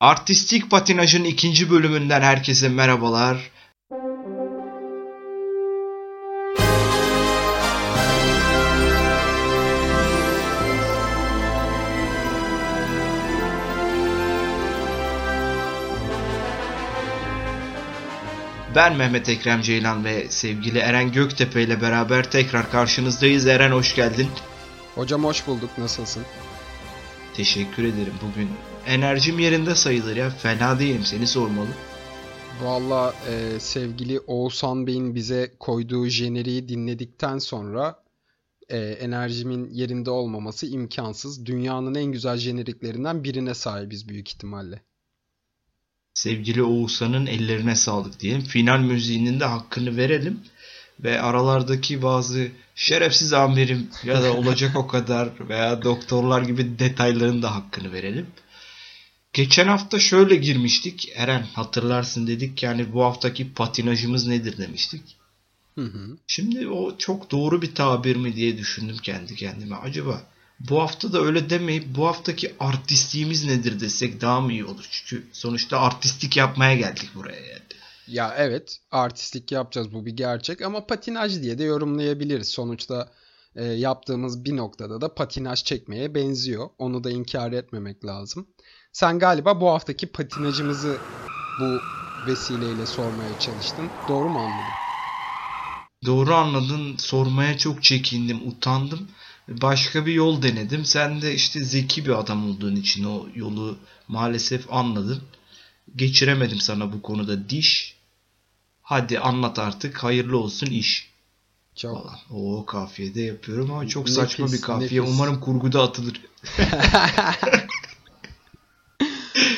Artistik patinajın ikinci bölümünden herkese merhabalar. Ben Mehmet Ekrem Ceylan ve sevgili Eren Göktepe ile beraber tekrar karşınızdayız. Eren hoş geldin. Hocam hoş bulduk. Nasılsın? Teşekkür ederim. Bugün enerjim yerinde sayılır ya. Fena değilim. Seni sormalı. Valla e, sevgili Oğuzhan Bey'in bize koyduğu jeneriği dinledikten sonra e, enerjimin yerinde olmaması imkansız. Dünyanın en güzel jeneriklerinden birine sahibiz büyük ihtimalle. Sevgili Oğuzhan'ın ellerine sağlık diyelim. Final müziğinin de hakkını verelim. Ve aralardaki bazı şerefsiz amirim ya da olacak o kadar veya doktorlar gibi detayların da hakkını verelim. Geçen hafta şöyle girmiştik. Eren hatırlarsın dedik yani bu haftaki patinajımız nedir demiştik. Hı hı. Şimdi o çok doğru bir tabir mi diye düşündüm kendi kendime. Acaba bu hafta da öyle demeyip bu haftaki artistliğimiz nedir desek daha mı iyi olur? Çünkü sonuçta artistik yapmaya geldik buraya yani. Ya evet artistlik yapacağız bu bir gerçek ama patinaj diye de yorumlayabiliriz. Sonuçta e, yaptığımız bir noktada da patinaj çekmeye benziyor. Onu da inkar etmemek lazım. Sen galiba bu haftaki patinajımızı bu vesileyle sormaya çalıştın. Doğru mu anladım? Doğru anladın. Sormaya çok çekindim, utandım. Başka bir yol denedim. Sen de işte zeki bir adam olduğun için o yolu maalesef anladın. Geçiremedim sana bu konuda diş. Hadi anlat artık. Hayırlı olsun iş. Çok. Falan. O kafiyede yapıyorum ama çok Nefis, saçma bir kafiye. nefis. Umarım kurguda atılır.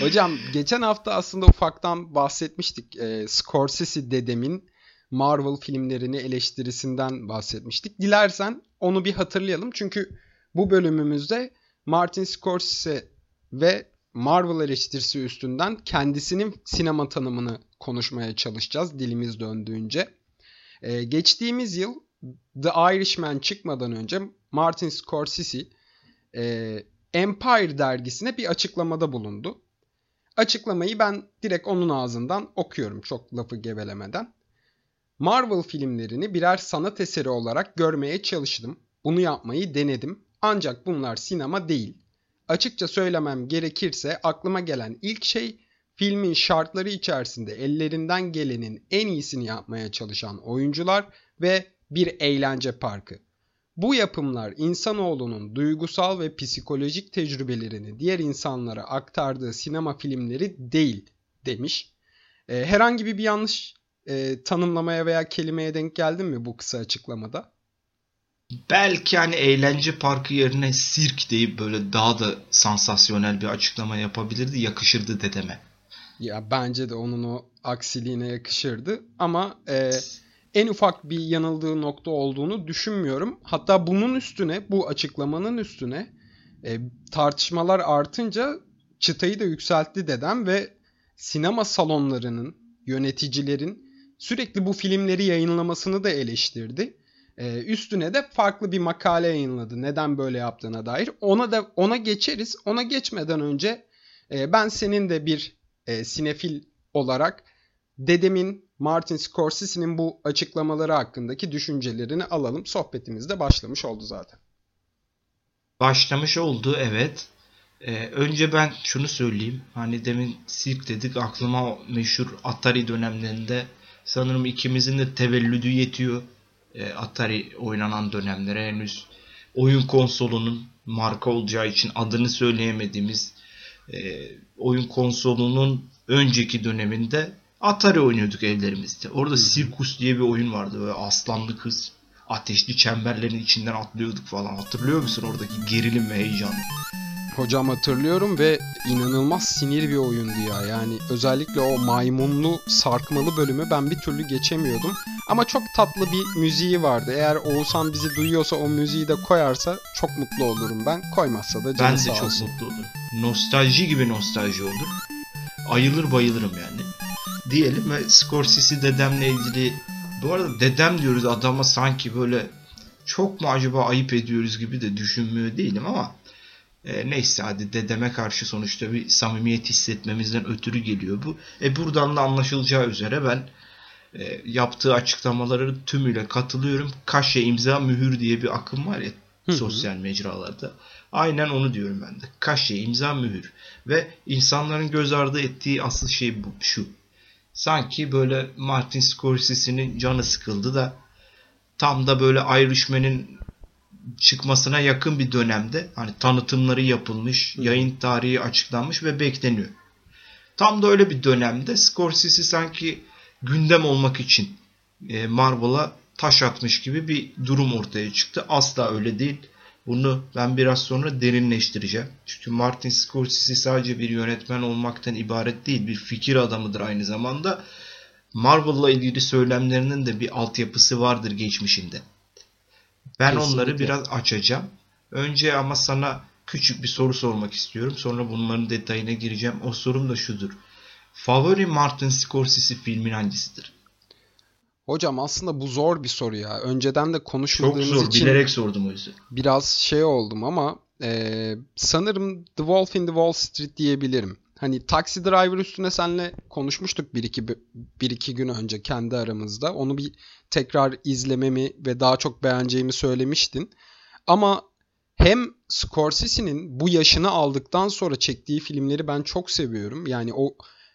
Hocam geçen hafta aslında ufaktan bahsetmiştik. E, Scorsese dedemin Marvel filmlerini eleştirisinden bahsetmiştik. Dilersen onu bir hatırlayalım. Çünkü bu bölümümüzde Martin Scorsese ve Marvel eleştirisi üstünden kendisinin sinema tanımını konuşmaya çalışacağız dilimiz döndüğünce. E, geçtiğimiz yıl The Irishman çıkmadan önce Martin Scorsese e, Empire dergisine bir açıklamada bulundu. Açıklamayı ben direkt onun ağzından okuyorum çok lafı gevelemeden. Marvel filmlerini birer sanat eseri olarak görmeye çalıştım. Bunu yapmayı denedim. Ancak bunlar sinema değil. Açıkça söylemem gerekirse aklıma gelen ilk şey filmin şartları içerisinde ellerinden gelenin en iyisini yapmaya çalışan oyuncular ve bir eğlence parkı. Bu yapımlar insanoğlunun duygusal ve psikolojik tecrübelerini diğer insanlara aktardığı sinema filmleri değil demiş. Ee, herhangi bir yanlış e, tanımlamaya veya kelimeye denk geldin mi bu kısa açıklamada? Belki hani eğlence parkı yerine sirk deyip böyle daha da sansasyonel bir açıklama yapabilirdi. Yakışırdı dedeme. Ya bence de onun o aksiliğine yakışırdı ama e, en ufak bir yanıldığı nokta olduğunu düşünmüyorum. Hatta bunun üstüne bu açıklamanın üstüne e, tartışmalar artınca çıtayı da yükseltti dedem ve sinema salonlarının yöneticilerin sürekli bu filmleri yayınlamasını da eleştirdi. Ee, üstüne de farklı bir makale yayınladı neden böyle yaptığına dair. Ona da ona geçeriz. Ona geçmeden önce e, ben senin de bir e, sinefil olarak dedemin Martin Scorsese'nin bu açıklamaları hakkındaki düşüncelerini alalım. Sohbetimiz de başlamış oldu zaten. Başlamış oldu evet. Ee, önce ben şunu söyleyeyim. Hani demin sirk dedik aklıma meşhur Atari dönemlerinde sanırım ikimizin de tevellüdü yetiyor. Ee, Atari oynanan dönemlere henüz oyun konsolunun marka olacağı için adını söyleyemediğimiz e, oyun konsolunun önceki döneminde Atari oynuyorduk evlerimizde. Orada Sirkus diye bir oyun vardı. Böyle aslanlı kız ateşli çemberlerin içinden atlıyorduk falan. Hatırlıyor musun oradaki gerilim ve heyecanı? Hocam hatırlıyorum ve inanılmaz sinir bir oyundu ya. Yani özellikle o maymunlu sarkmalı bölümü ben bir türlü geçemiyordum. Ama çok tatlı bir müziği vardı. Eğer Oğuzhan bizi duyuyorsa o müziği de koyarsa çok mutlu olurum ben. Koymazsa da canı Ben de sağ çok mutlu olurum. Nostalji gibi nostalji olur. Ayılır bayılırım yani. Diyelim ve Scorsese dedemle ilgili bu arada dedem diyoruz adama sanki böyle çok mu acaba ayıp ediyoruz gibi de düşünmüyor değilim ama E, neyse hadi dedeme karşı sonuçta bir samimiyet hissetmemizden ötürü geliyor bu. E buradan da anlaşılacağı üzere ben e, yaptığı açıklamaları tümüyle katılıyorum. Kaşe imza mühür diye bir akım var ya Hı-hı. sosyal mecralarda. Aynen onu diyorum ben de. Kaşe imza mühür. Ve insanların göz ardı ettiği asıl şey bu, şu. Sanki böyle Martin Scorsese'nin canı sıkıldı da tam da böyle Irishman'in çıkmasına yakın bir dönemde hani tanıtımları yapılmış, yayın tarihi açıklanmış ve bekleniyor. Tam da öyle bir dönemde Scorsese sanki gündem olmak için e, Marvel'a taş atmış gibi bir durum ortaya çıktı. Asla öyle değil. Bunu ben biraz sonra derinleştireceğim. Çünkü Martin Scorsese sadece bir yönetmen olmaktan ibaret değil. Bir fikir adamıdır aynı zamanda. Marvel'la ilgili söylemlerinin de bir altyapısı vardır geçmişinde. Ben Kesinlikle. onları biraz açacağım. Önce ama sana küçük bir soru sormak istiyorum. Sonra bunların detayına gireceğim. O sorum da şudur. Favori Martin Scorsese filmin hangisidir? Hocam aslında bu zor bir soru ya. Önceden de konuşmadığımız Çok zor. için bilerek sordum o yüzden. Biraz şey oldum ama e, sanırım The Wolf in the Wall Street diyebilirim. Hani Taxi Driver üstüne seninle konuşmuştuk bir iki, bir iki gün önce kendi aramızda. Onu bir tekrar izlememi ve daha çok beğeneceğimi söylemiştin. Ama hem Scorsese'nin bu yaşını aldıktan sonra çektiği filmleri ben çok seviyorum. Yani o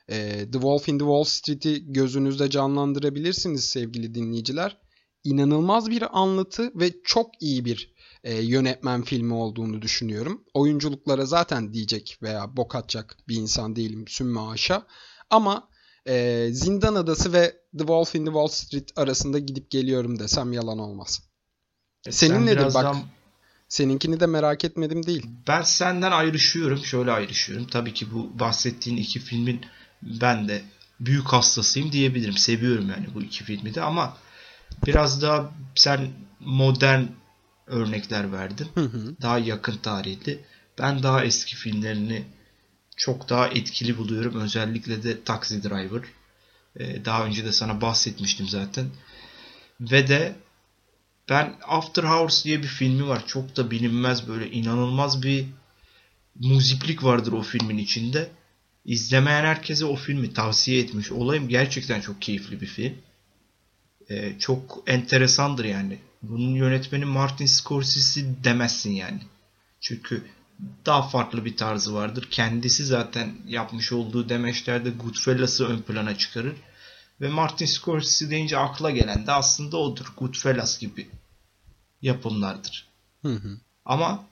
e, The Wolf in the Wall Street'i gözünüzde canlandırabilirsiniz sevgili dinleyiciler. İnanılmaz bir anlatı ve çok iyi bir e, yönetmen filmi olduğunu düşünüyorum. Oyunculuklara zaten diyecek veya bok atacak bir insan değilim sümme aşağı. Ama e, Zindan Adası ve The Wolf in the Wall Street arasında gidip geliyorum desem yalan olmaz. E, Senin sen nedir bak? Seninkini de merak etmedim değil. Ben senden ayrışıyorum. Şöyle ayrışıyorum. Tabii ki bu bahsettiğin iki filmin ben de büyük hastasıyım diyebilirim. Seviyorum yani bu iki filmi de ama biraz daha sen modern örnekler verdin. Hı hı. Daha yakın tarihli. Ben daha eski filmlerini çok daha etkili buluyorum. Özellikle de Taxi Driver. Ee, daha önce de sana bahsetmiştim zaten. Ve de ben After Hours diye bir filmi var. Çok da bilinmez böyle inanılmaz bir muziklik vardır o filmin içinde. İzlemeyen herkese o filmi tavsiye etmiş olayım. Gerçekten çok keyifli bir film. Ee, çok enteresandır yani. Bunun yönetmeni Martin Scorsese demezsin yani. Çünkü daha farklı bir tarzı vardır. Kendisi zaten yapmış olduğu demeçlerde Goodfellas'ı ön plana çıkarır. Ve Martin Scorsese deyince akla gelen de aslında odur. Goodfellas gibi yapımlardır. Hı hı. Ama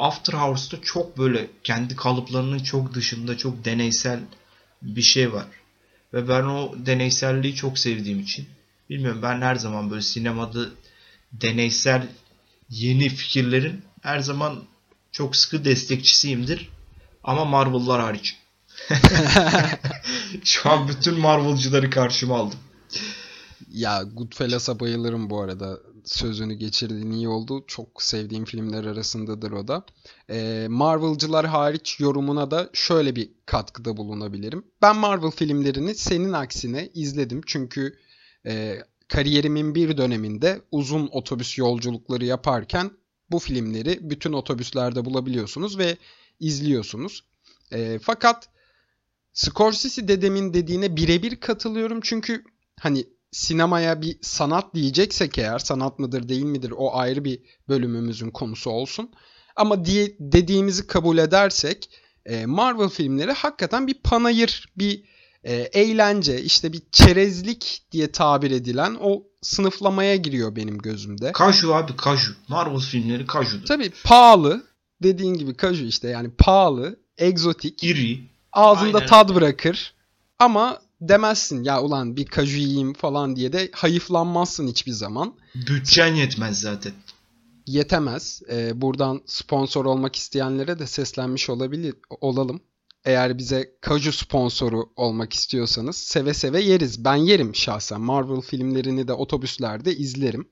After Hours'ta çok böyle kendi kalıplarının çok dışında çok deneysel bir şey var. Ve ben o deneyselliği çok sevdiğim için bilmiyorum ben her zaman böyle sinemada deneysel yeni fikirlerin her zaman çok sıkı destekçisiyimdir. Ama Marvel'lar hariç. Şu an bütün Marvel'cıları karşıma aldım. Ya Goodfellas'a bayılırım bu arada. Sözünü geçirdiğin iyi oldu. Çok sevdiğim filmler arasındadır o da. Ee, Marvel'cılar hariç yorumuna da şöyle bir katkıda bulunabilirim. Ben Marvel filmlerini senin aksine izledim. Çünkü e, kariyerimin bir döneminde uzun otobüs yolculukları yaparken bu filmleri bütün otobüslerde bulabiliyorsunuz ve izliyorsunuz. E, fakat Scorsese dedemin dediğine birebir katılıyorum çünkü hani sinemaya bir sanat diyeceksek eğer sanat mıdır değil midir o ayrı bir bölümümüzün konusu olsun. Ama diye dediğimizi kabul edersek e, Marvel filmleri hakikaten bir panayır, bir e, eğlence, işte bir çerezlik diye tabir edilen o sınıflamaya giriyor benim gözümde. Kaju abi kaju. Marvel filmleri kajudur. Tabii pahalı. Dediğin gibi kaju işte yani pahalı, egzotik. İri. Ağzında Aynen. tad bırakır. Ama demezsin ya ulan bir kaju yiyeyim falan diye de hayıflanmazsın hiçbir zaman. Bütçen yetmez zaten. Yetemez. Ee, buradan sponsor olmak isteyenlere de seslenmiş olabilir olalım. Eğer bize kaju sponsoru olmak istiyorsanız seve seve yeriz. Ben yerim şahsen. Marvel filmlerini de otobüslerde izlerim.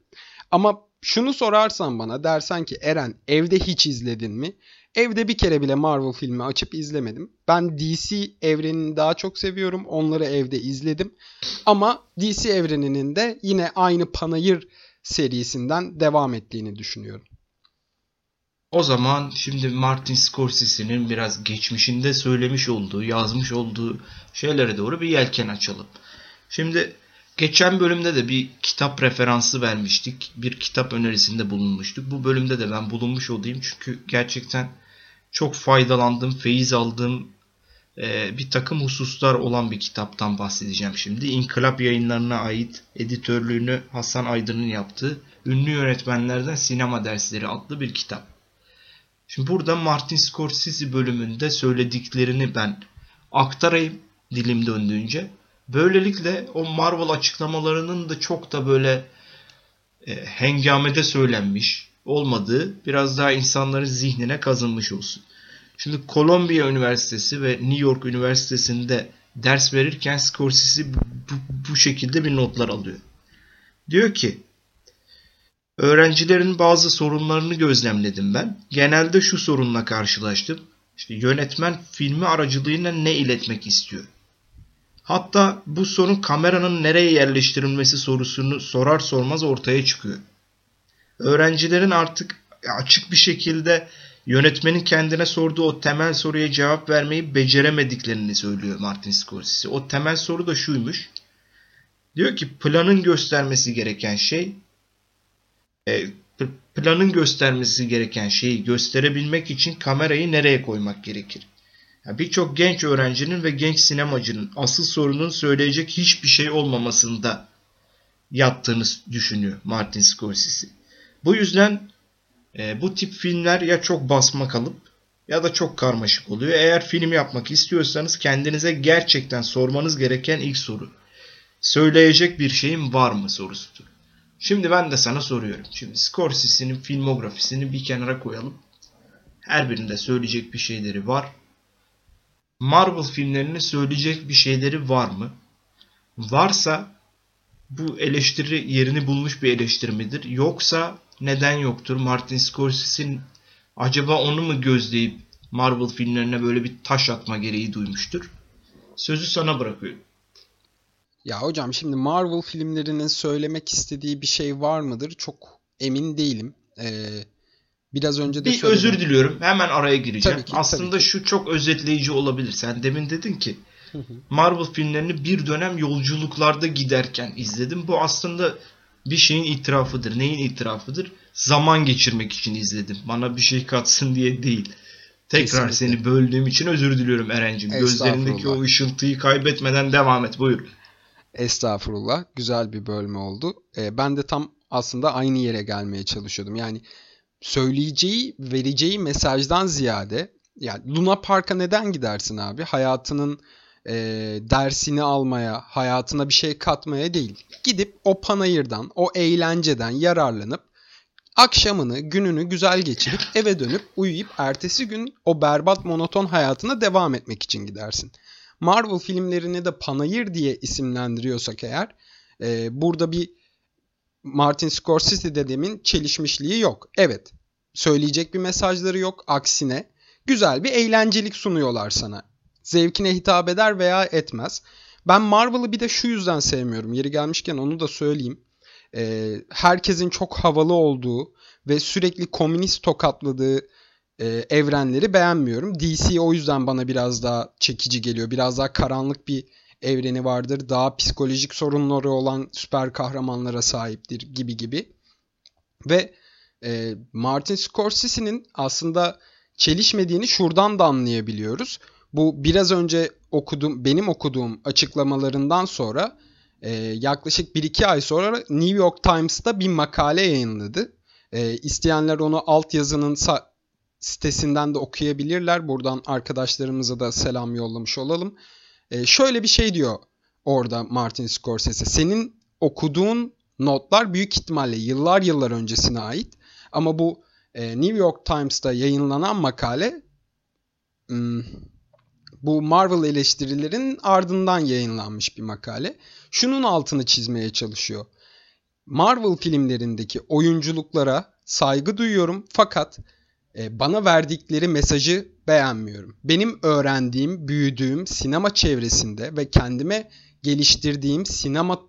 Ama şunu sorarsan bana dersen ki Eren evde hiç izledin mi? Evde bir kere bile Marvel filmi açıp izlemedim. Ben DC evrenini daha çok seviyorum. Onları evde izledim. Ama DC evreninin de yine aynı Panayır serisinden devam ettiğini düşünüyorum. O zaman şimdi Martin Scorsese'nin biraz geçmişinde söylemiş olduğu, yazmış olduğu şeylere doğru bir yelken açalım. Şimdi geçen bölümde de bir kitap referansı vermiştik. Bir kitap önerisinde bulunmuştuk. Bu bölümde de ben bulunmuş olayım çünkü gerçekten çok faydalandığım, feyiz aldığım e, bir takım hususlar olan bir kitaptan bahsedeceğim şimdi. İnkılap yayınlarına ait editörlüğünü Hasan Aydın'ın yaptığı Ünlü Yönetmenlerden Sinema Dersleri adlı bir kitap. Şimdi burada Martin Scorsese bölümünde söylediklerini ben aktarayım dilim döndüğünce. Böylelikle o Marvel açıklamalarının da çok da böyle e, hengamede söylenmiş olmadığı biraz daha insanların zihnine kazınmış olsun. Şimdi Columbia Üniversitesi ve New York Üniversitesi'nde ders verirken Scorsese bu, bu şekilde bir notlar alıyor. Diyor ki öğrencilerin bazı sorunlarını gözlemledim ben. Genelde şu sorunla karşılaştım. İşte yönetmen filmi aracılığıyla ne iletmek istiyor? Hatta bu sorun kameranın nereye yerleştirilmesi sorusunu sorar sormaz ortaya çıkıyor. Öğrencilerin artık açık bir şekilde yönetmenin kendine sorduğu o temel soruya cevap vermeyi beceremediklerini söylüyor Martin Scorsese. O temel soru da şuymuş. Diyor ki planın göstermesi gereken şey e, planın göstermesi gereken şeyi gösterebilmek için kamerayı nereye koymak gerekir? Yani Birçok genç öğrencinin ve genç sinemacının asıl sorunun söyleyecek hiçbir şey olmamasında yattığını düşünüyor Martin Scorsese. Bu yüzden e, bu tip filmler ya çok basma kalıp ya da çok karmaşık oluyor. Eğer film yapmak istiyorsanız kendinize gerçekten sormanız gereken ilk soru. Söyleyecek bir şeyim var mı sorusudur. Şimdi ben de sana soruyorum. Şimdi Scorsese'nin filmografisini bir kenara koyalım. Her birinde söyleyecek bir şeyleri var. Marvel filmlerinin söyleyecek bir şeyleri var mı? Varsa bu eleştiri yerini bulmuş bir eleştiri midir? Yoksa neden yoktur? Martin Scorsese'nin acaba onu mu gözleyip Marvel filmlerine böyle bir taş atma gereği duymuştur? Sözü sana bırakıyorum. Ya hocam şimdi Marvel filmlerinin söylemek istediği bir şey var mıdır? Çok emin değilim. Ee, biraz önce de bir söyledim. özür diliyorum. Hemen araya gireceğim. Tabii ki, Aslında tabii ki. şu çok özetleyici olabilir. Sen demin dedin ki Marvel filmlerini bir dönem yolculuklarda giderken izledim. Bu aslında bir şeyin itirafıdır. Neyin itirafıdır? Zaman geçirmek için izledim. Bana bir şey katsın diye değil. Tekrar Kesinlikle. seni böldüğüm için özür diliyorum Eren'cim. Gözlerindeki o ışıltıyı kaybetmeden devam et. Buyur. Estağfurullah. Güzel bir bölme oldu. Ee, ben de tam aslında aynı yere gelmeye çalışıyordum. Yani söyleyeceği, vereceği mesajdan ziyade yani Luna Park'a neden gidersin abi? Hayatının e, dersini almaya, hayatına bir şey katmaya değil. Gidip o panayırdan, o eğlenceden yararlanıp akşamını, gününü güzel geçirip eve dönüp uyuyup ertesi gün o berbat monoton hayatına devam etmek için gidersin. Marvel filmlerini de panayır diye isimlendiriyorsak eğer e, burada bir Martin Scorsese dedemin çelişmişliği yok. Evet söyleyecek bir mesajları yok aksine güzel bir eğlencelik sunuyorlar sana. Zevkine hitap eder veya etmez. Ben Marvel'ı bir de şu yüzden sevmiyorum. Yeri gelmişken onu da söyleyeyim. Ee, herkesin çok havalı olduğu ve sürekli komünist tokatladığı e, evrenleri beğenmiyorum. DC o yüzden bana biraz daha çekici geliyor. Biraz daha karanlık bir evreni vardır. Daha psikolojik sorunları olan süper kahramanlara sahiptir gibi gibi. Ve e, Martin Scorsese'nin aslında çelişmediğini şuradan da anlayabiliyoruz. Bu biraz önce okudum, benim okuduğum açıklamalarından sonra e, yaklaşık 1-2 ay sonra New York Times'ta bir makale yayınladı. E, isteyenler onu altyazının sitesinden de okuyabilirler. Buradan arkadaşlarımıza da selam yollamış olalım. E, şöyle bir şey diyor orada Martin Scorsese. Senin okuduğun notlar büyük ihtimalle yıllar yıllar öncesine ait. Ama bu e, New York Times'ta yayınlanan makale hmm, bu Marvel eleştirilerin ardından yayınlanmış bir makale. Şunun altını çizmeye çalışıyor. Marvel filmlerindeki oyunculuklara saygı duyuyorum fakat e, bana verdikleri mesajı beğenmiyorum. Benim öğrendiğim, büyüdüğüm sinema çevresinde ve kendime geliştirdiğim sinema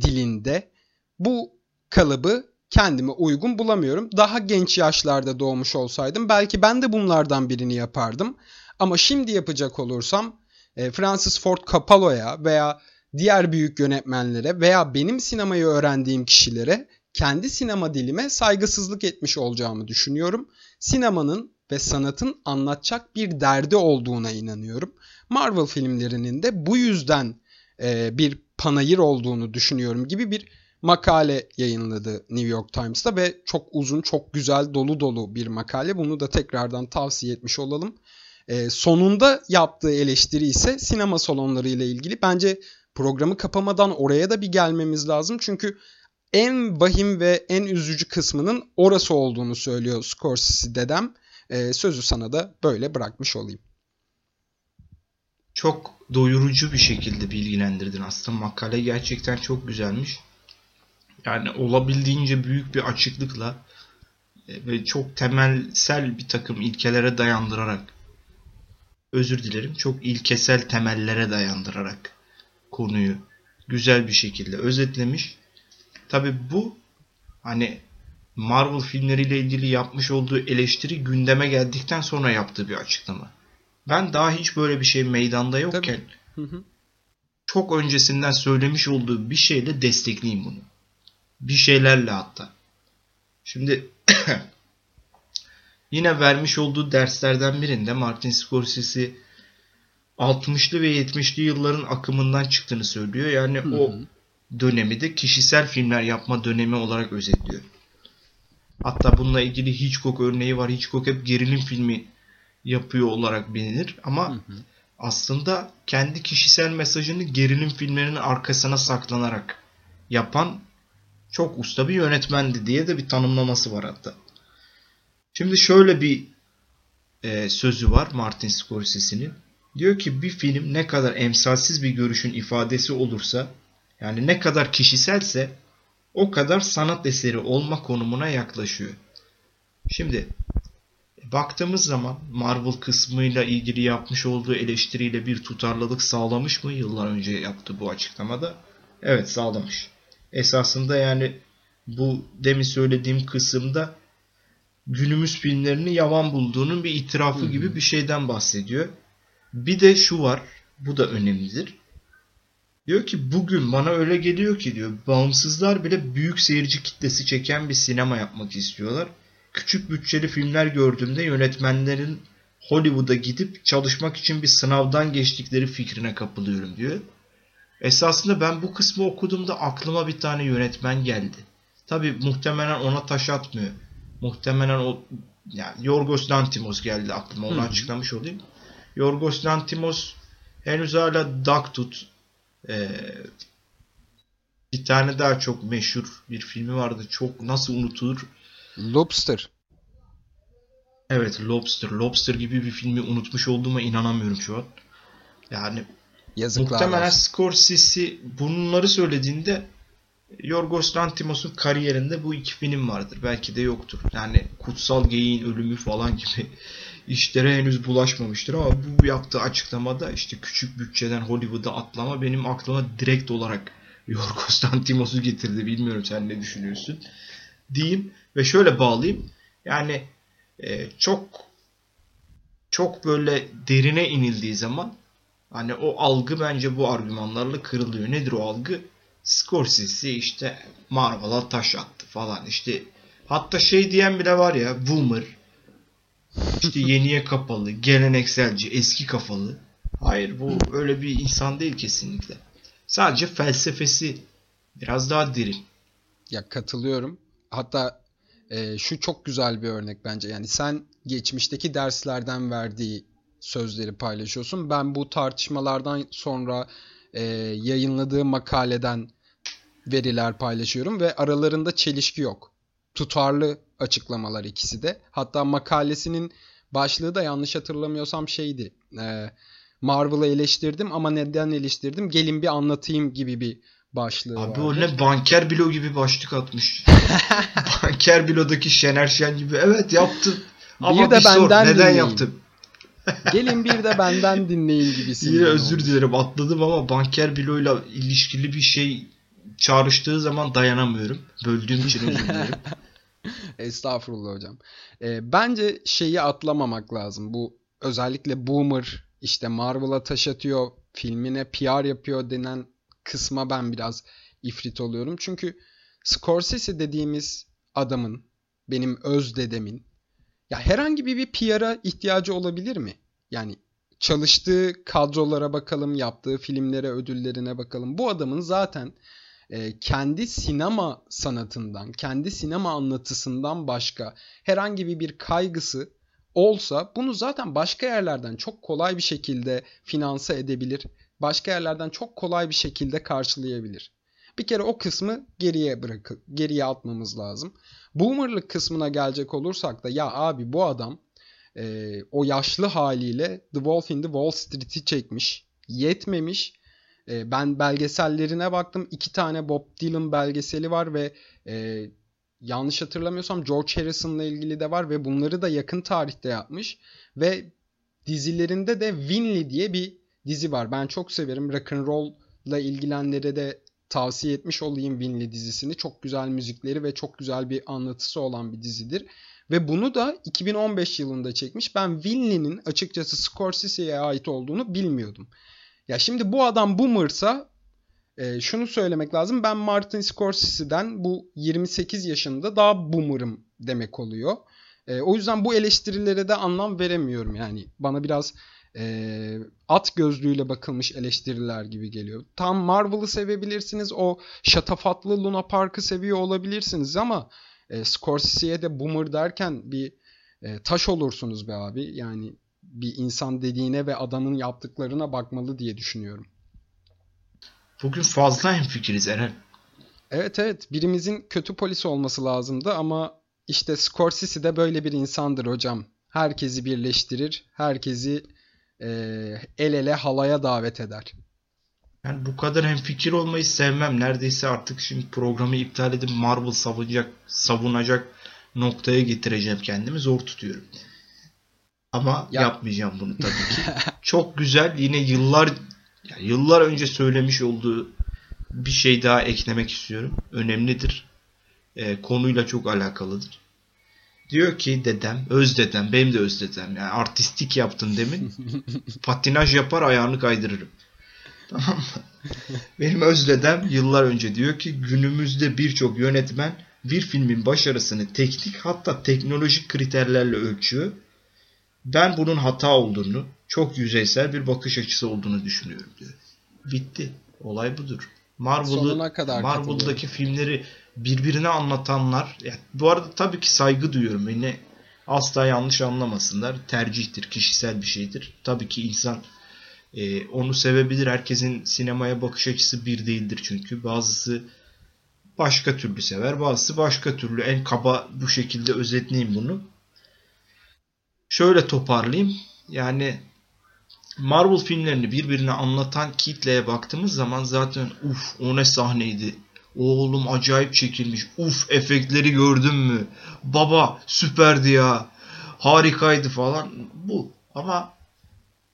dilinde bu kalıbı kendime uygun bulamıyorum. Daha genç yaşlarda doğmuş olsaydım belki ben de bunlardan birini yapardım. Ama şimdi yapacak olursam e, Francis Ford Coppola'ya veya diğer büyük yönetmenlere veya benim sinemayı öğrendiğim kişilere kendi sinema dilime saygısızlık etmiş olacağımı düşünüyorum. Sinemanın ve sanatın anlatacak bir derdi olduğuna inanıyorum. Marvel filmlerinin de bu yüzden e, bir panayır olduğunu düşünüyorum gibi bir makale yayınladı New York Times'ta ve çok uzun, çok güzel, dolu dolu bir makale. Bunu da tekrardan tavsiye etmiş olalım. E, sonunda yaptığı eleştiri ise sinema salonları ile ilgili. Bence programı kapamadan oraya da bir gelmemiz lazım. Çünkü en vahim ve en üzücü kısmının orası olduğunu söylüyor Scorsese dedem. E, sözü sana da böyle bırakmış olayım. Çok doyurucu bir şekilde bilgilendirdin aslında. Makale gerçekten çok güzelmiş. Yani olabildiğince büyük bir açıklıkla e, ve çok temelsel bir takım ilkelere dayandırarak özür dilerim çok ilkesel temellere dayandırarak konuyu güzel bir şekilde özetlemiş. Tabi bu hani Marvel filmleriyle ilgili yapmış olduğu eleştiri gündeme geldikten sonra yaptığı bir açıklama. Ben daha hiç böyle bir şey meydanda yokken hı hı. çok öncesinden söylemiş olduğu bir şeyle destekleyeyim bunu. Bir şeylerle hatta. Şimdi yine vermiş olduğu derslerden birinde Martin Scorsese 60'lı ve 70'li yılların akımından çıktığını söylüyor. Yani hı hı. o dönemi de kişisel filmler yapma dönemi olarak özetliyor. Hatta bununla ilgili Hitchcock örneği var. Hitchcock hep gerilim filmi yapıyor olarak bilinir ama hı hı. aslında kendi kişisel mesajını gerilim filmlerinin arkasına saklanarak yapan çok usta bir yönetmendi diye de bir tanımlaması var hatta. Şimdi şöyle bir e, sözü var Martin Scorsese'nin. Diyor ki bir film ne kadar emsalsiz bir görüşün ifadesi olursa yani ne kadar kişiselse o kadar sanat eseri olma konumuna yaklaşıyor. Şimdi baktığımız zaman Marvel kısmıyla ilgili yapmış olduğu eleştiriyle bir tutarlılık sağlamış mı yıllar önce yaptı bu açıklamada? Evet sağlamış. Esasında yani bu demin söylediğim kısımda günümüz filmlerini yavan bulduğunun bir itirafı gibi bir şeyden bahsediyor. Bir de şu var, bu da önemlidir. Diyor ki bugün bana öyle geliyor ki diyor bağımsızlar bile büyük seyirci kitlesi çeken bir sinema yapmak istiyorlar. Küçük bütçeli filmler gördüğümde yönetmenlerin Hollywood'a gidip çalışmak için bir sınavdan geçtikleri fikrine kapılıyorum diyor. Esasında ben bu kısmı okuduğumda aklıma bir tane yönetmen geldi. Tabi muhtemelen ona taş atmıyor. Muhtemelen o yani Yorgos Lantimos geldi aklıma onu Hı-hı. açıklamış olayım. Yorgos Lantimos henüz hala Dogtooth ee, bir tane daha çok meşhur bir filmi vardı. Çok nasıl unutulur? Lobster. Evet Lobster. Lobster gibi bir filmi unutmuş olduğuma inanamıyorum şu an. Yani Yazıklar muhtemelen olsun. Scorsese bunları söylediğinde Yorgos Lanthimos'un kariyerinde bu iki film vardır. Belki de yoktur. Yani Kutsal Geyiğin Ölümü falan gibi işlere henüz bulaşmamıştır ama bu yaptığı açıklamada işte küçük bütçeden Hollywood'a atlama benim aklıma direkt olarak Yorgos Lanthimos'u getirdi. Bilmiyorum sen ne düşünüyorsun. Diyeyim ve şöyle bağlayayım. Yani e, çok çok böyle derine inildiği zaman hani o algı bence bu argümanlarla kırılıyor. Nedir o algı? Scorsese işte Marvel'a taş attı falan işte hatta şey diyen bile var ya boomer işte yeniye kapalı, gelenekselci, eski kafalı. Hayır bu öyle bir insan değil kesinlikle. Sadece felsefesi biraz daha derin. Ya katılıyorum. Hatta e, şu çok güzel bir örnek bence. Yani sen geçmişteki derslerden verdiği sözleri paylaşıyorsun. Ben bu tartışmalardan sonra e, yayınladığı makaleden veriler paylaşıyorum ve aralarında çelişki yok. Tutarlı açıklamalar ikisi de. Hatta makalesinin başlığı da yanlış hatırlamıyorsam şeydi. E, Marvel'ı eleştirdim ama neden eleştirdim? Gelin bir anlatayım gibi bir başlığı Abi vardı. o ne banker bilo gibi başlık atmış. banker bilodaki Şener Şen gibi. Evet yaptım. Ama bir de bir benden sor, neden dinleyin. yaptım? Gelin bir de benden dinleyin gibisi. Yine özür olmuş. dilerim atladım ama banker biloyla ilişkili bir şey çağrıştığı zaman dayanamıyorum. Böldüğüm için özür dilerim. Estağfurullah hocam. E, bence şeyi atlamamak lazım. Bu özellikle boomer işte Marvel'a taş atıyor, filmine PR yapıyor denen kısma ben biraz ifrit oluyorum. Çünkü Scorsese dediğimiz adamın, benim öz dedemin ya herhangi bir bir PR'a ihtiyacı olabilir mi? Yani çalıştığı kadrolara bakalım, yaptığı filmlere, ödüllerine bakalım. Bu adamın zaten e, kendi sinema sanatından, kendi sinema anlatısından başka herhangi bir, bir kaygısı olsa bunu zaten başka yerlerden çok kolay bir şekilde finanse edebilir. Başka yerlerden çok kolay bir şekilde karşılayabilir. Bir kere o kısmı geriye bırakıp geriye atmamız lazım. Boomerlık kısmına gelecek olursak da ya abi bu adam e, o yaşlı haliyle The Wolf in the Wall Street'i çekmiş. Yetmemiş. E, ben belgesellerine baktım. iki tane Bob Dylan belgeseli var ve e, yanlış hatırlamıyorsam George Harrison'la ilgili de var ve bunları da yakın tarihte yapmış. Ve dizilerinde de Winley diye bir dizi var. Ben çok severim. Rock and Roll'la ilgilenlere de tavsiye etmiş olayım Winley dizisini. Çok güzel müzikleri ve çok güzel bir anlatısı olan bir dizidir. Ve bunu da 2015 yılında çekmiş. Ben Winley'nin açıkçası Scorsese'ye ait olduğunu bilmiyordum. Ya şimdi bu adam boomer'sa e, şunu söylemek lazım. Ben Martin Scorsese'den bu 28 yaşında daha boomer'ım demek oluyor. E, o yüzden bu eleştirilere de anlam veremiyorum. Yani bana biraz e, at gözlüğüyle bakılmış eleştiriler gibi geliyor. Tam Marvel'ı sevebilirsiniz. O şatafatlı Luna Park'ı seviyor olabilirsiniz ama e, Scorsese'ye de boomer derken bir e, taş olursunuz be abi. Yani bir insan dediğine ve adamın yaptıklarına bakmalı diye düşünüyorum. Bugün fazla hemfikiriz Eren. Evet evet birimizin kötü polis olması lazımdı ama işte Scorsese de böyle bir insandır hocam. Herkesi birleştirir, herkesi e, el ele halaya davet eder. Yani bu kadar hem fikir olmayı sevmem. Neredeyse artık şimdi programı iptal edip Marvel savunacak, savunacak noktaya getireceğim kendimi. Zor tutuyorum. Ama ya. yapmayacağım bunu tabii ki. Çok güzel. Yine yıllar yani yıllar önce söylemiş olduğu bir şey daha eklemek istiyorum. Önemlidir. E, konuyla çok alakalıdır. Diyor ki dedem, öz dedem, benim de öz dedem. Yani artistik yaptın demin. Patinaj yapar ayağını kaydırırım. Tamam mı? Benim öz dedem yıllar önce diyor ki günümüzde birçok yönetmen bir filmin başarısını teknik hatta teknolojik kriterlerle ölçüyor. Ben bunun hata olduğunu, çok yüzeysel bir bakış açısı olduğunu düşünüyorum diyor. Bitti. Olay budur. Marvel'ı Marvel'daki filmleri birbirine anlatanlar yani bu arada tabii ki saygı duyuyorum. Beni asla yanlış anlamasınlar. Tercihtir, kişisel bir şeydir. Tabii ki insan e, onu sevebilir. Herkesin sinemaya bakış açısı bir değildir çünkü. Bazısı başka türlü sever, bazısı başka türlü. En kaba bu şekilde özetleyeyim bunu. Şöyle toparlayayım. Yani Marvel filmlerini birbirine anlatan kitleye baktığımız zaman zaten uf o ne sahneydi. Oğlum acayip çekilmiş. Uf efektleri gördün mü? Baba süperdi ya. Harikaydı falan. Bu. Ama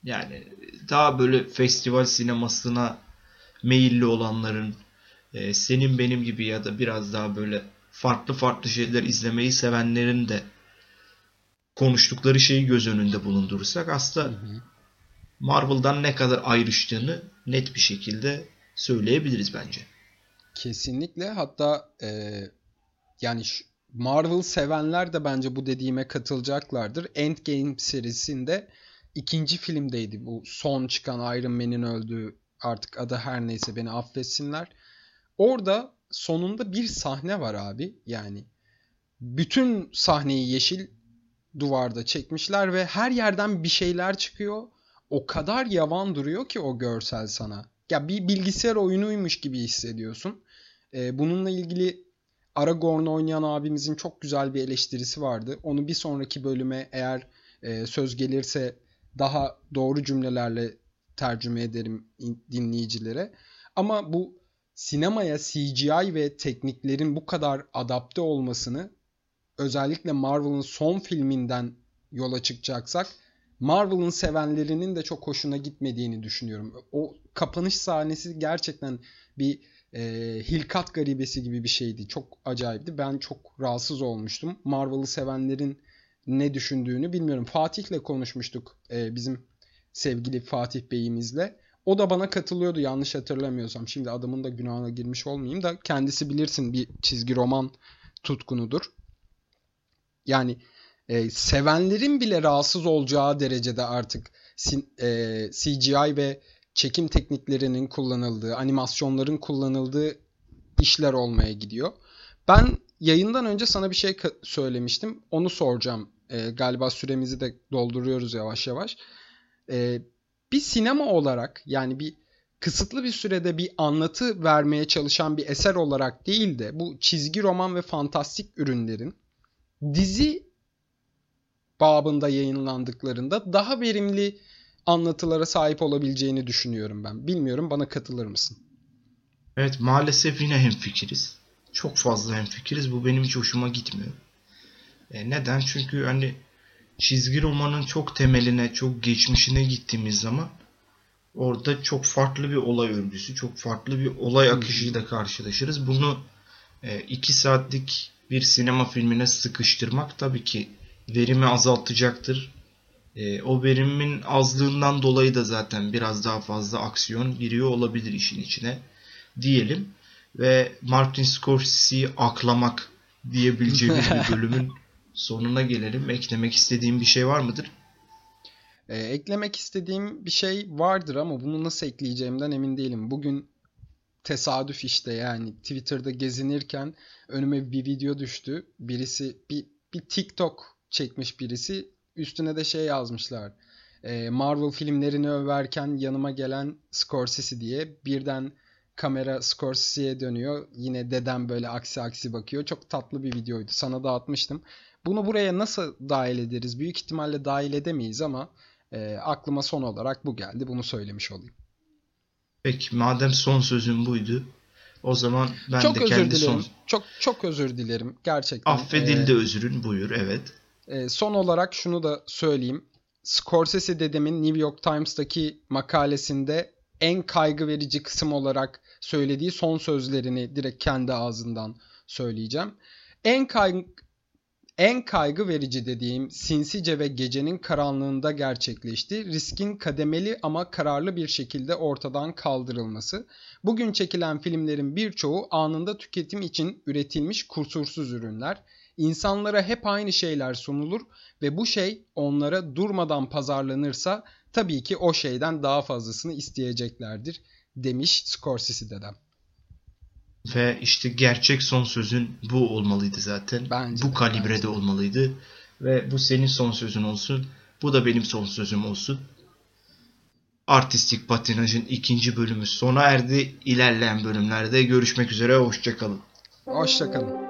yani daha böyle festival sinemasına meyilli olanların e, senin benim gibi ya da biraz daha böyle farklı farklı şeyler izlemeyi sevenlerin de konuştukları şeyi göz önünde bulundurursak aslında Marvel'dan ne kadar ayrıştığını net bir şekilde söyleyebiliriz bence. Kesinlikle hatta e, yani Marvel sevenler de bence bu dediğime katılacaklardır. Endgame serisinde ikinci filmdeydi bu son çıkan Iron Man'in öldüğü artık adı her neyse beni affetsinler. Orada sonunda bir sahne var abi yani bütün sahneyi yeşil duvarda çekmişler ve her yerden bir şeyler çıkıyor. O kadar yavan duruyor ki o görsel sana. Ya bir bilgisayar oyunuymuş gibi hissediyorsun. Ee, bununla ilgili Aragorn oynayan abimizin çok güzel bir eleştirisi vardı. Onu bir sonraki bölüme eğer e, söz gelirse daha doğru cümlelerle tercüme ederim dinleyicilere. Ama bu sinemaya CGI ve tekniklerin bu kadar adapte olmasını özellikle Marvel'ın son filminden yola çıkacaksak Marvel'ın sevenlerinin de çok hoşuna gitmediğini düşünüyorum. O kapanış sahnesi gerçekten bir e, hilkat garibesi gibi bir şeydi. Çok acayipti. Ben çok rahatsız olmuştum. Marvel'ı sevenlerin ne düşündüğünü bilmiyorum. Fatih'le konuşmuştuk e, bizim sevgili Fatih Bey'imizle. O da bana katılıyordu yanlış hatırlamıyorsam. Şimdi adamın da günahına girmiş olmayayım da kendisi bilirsin bir çizgi roman tutkunudur. Yani e, sevenlerin bile rahatsız olacağı derecede artık e, CGI ve çekim tekniklerinin kullanıldığı, animasyonların kullanıldığı işler olmaya gidiyor. Ben yayından önce sana bir şey söylemiştim. Onu soracağım. E, galiba süremizi de dolduruyoruz yavaş yavaş. E, bir sinema olarak yani bir kısıtlı bir sürede bir anlatı vermeye çalışan bir eser olarak değil de bu çizgi roman ve fantastik ürünlerin dizi babında yayınlandıklarında daha verimli anlatılara sahip olabileceğini düşünüyorum ben. Bilmiyorum bana katılır mısın? Evet maalesef yine hemfikiriz. Çok fazla hemfikiriz. Bu benim hiç hoşuma gitmiyor. E, neden? Çünkü hani çizgi romanın çok temeline, çok geçmişine gittiğimiz zaman orada çok farklı bir olay örgüsü, çok farklı bir olay akışıyla karşılaşırız. Bunu e, iki saatlik bir sinema filmine sıkıştırmak tabii ki verimi azaltacaktır. E, o verimin azlığından dolayı da zaten biraz daha fazla aksiyon giriyor olabilir işin içine diyelim. Ve Martin Scorsese'yi aklamak diyebileceğimiz bir bölümün sonuna gelelim. Eklemek istediğim bir şey var mıdır? E, eklemek istediğim bir şey vardır ama bunu nasıl ekleyeceğimden emin değilim. Bugün tesadüf işte yani Twitter'da gezinirken önüme bir video düştü. Birisi bir, bir TikTok çekmiş birisi. Üstüne de şey yazmışlar. E, Marvel filmlerini överken yanıma gelen Scorsese diye birden kamera Scorsese'ye dönüyor. Yine dedem böyle aksi aksi bakıyor. Çok tatlı bir videoydu. Sana da atmıştım. Bunu buraya nasıl dahil ederiz? Büyük ihtimalle dahil edemeyiz ama e, aklıma son olarak bu geldi. Bunu söylemiş olayım. Peki madem son sözüm buydu. O zaman ben çok de özür kendi dilerim. son... Çok çok özür dilerim gerçekten. Affedildi ee, özürün buyur evet. E, son olarak şunu da söyleyeyim. Scorsese dedemin New York Times'taki makalesinde en kaygı verici kısım olarak söylediği son sözlerini direkt kendi ağzından söyleyeceğim. En kaygı en kaygı verici dediğim sinsice ve gecenin karanlığında gerçekleşti. Riskin kademeli ama kararlı bir şekilde ortadan kaldırılması. Bugün çekilen filmlerin birçoğu anında tüketim için üretilmiş kusursuz ürünler. İnsanlara hep aynı şeyler sunulur ve bu şey onlara durmadan pazarlanırsa tabii ki o şeyden daha fazlasını isteyeceklerdir demiş Scorsese dedem. Ve işte gerçek son sözün bu olmalıydı zaten. Bence bu kalibrede bence. olmalıydı. Ve bu senin son sözün olsun. Bu da benim son sözüm olsun. Artistik patinajın ikinci bölümü sona erdi. İlerleyen bölümlerde görüşmek üzere. Hoşçakalın. Hoşçakalın.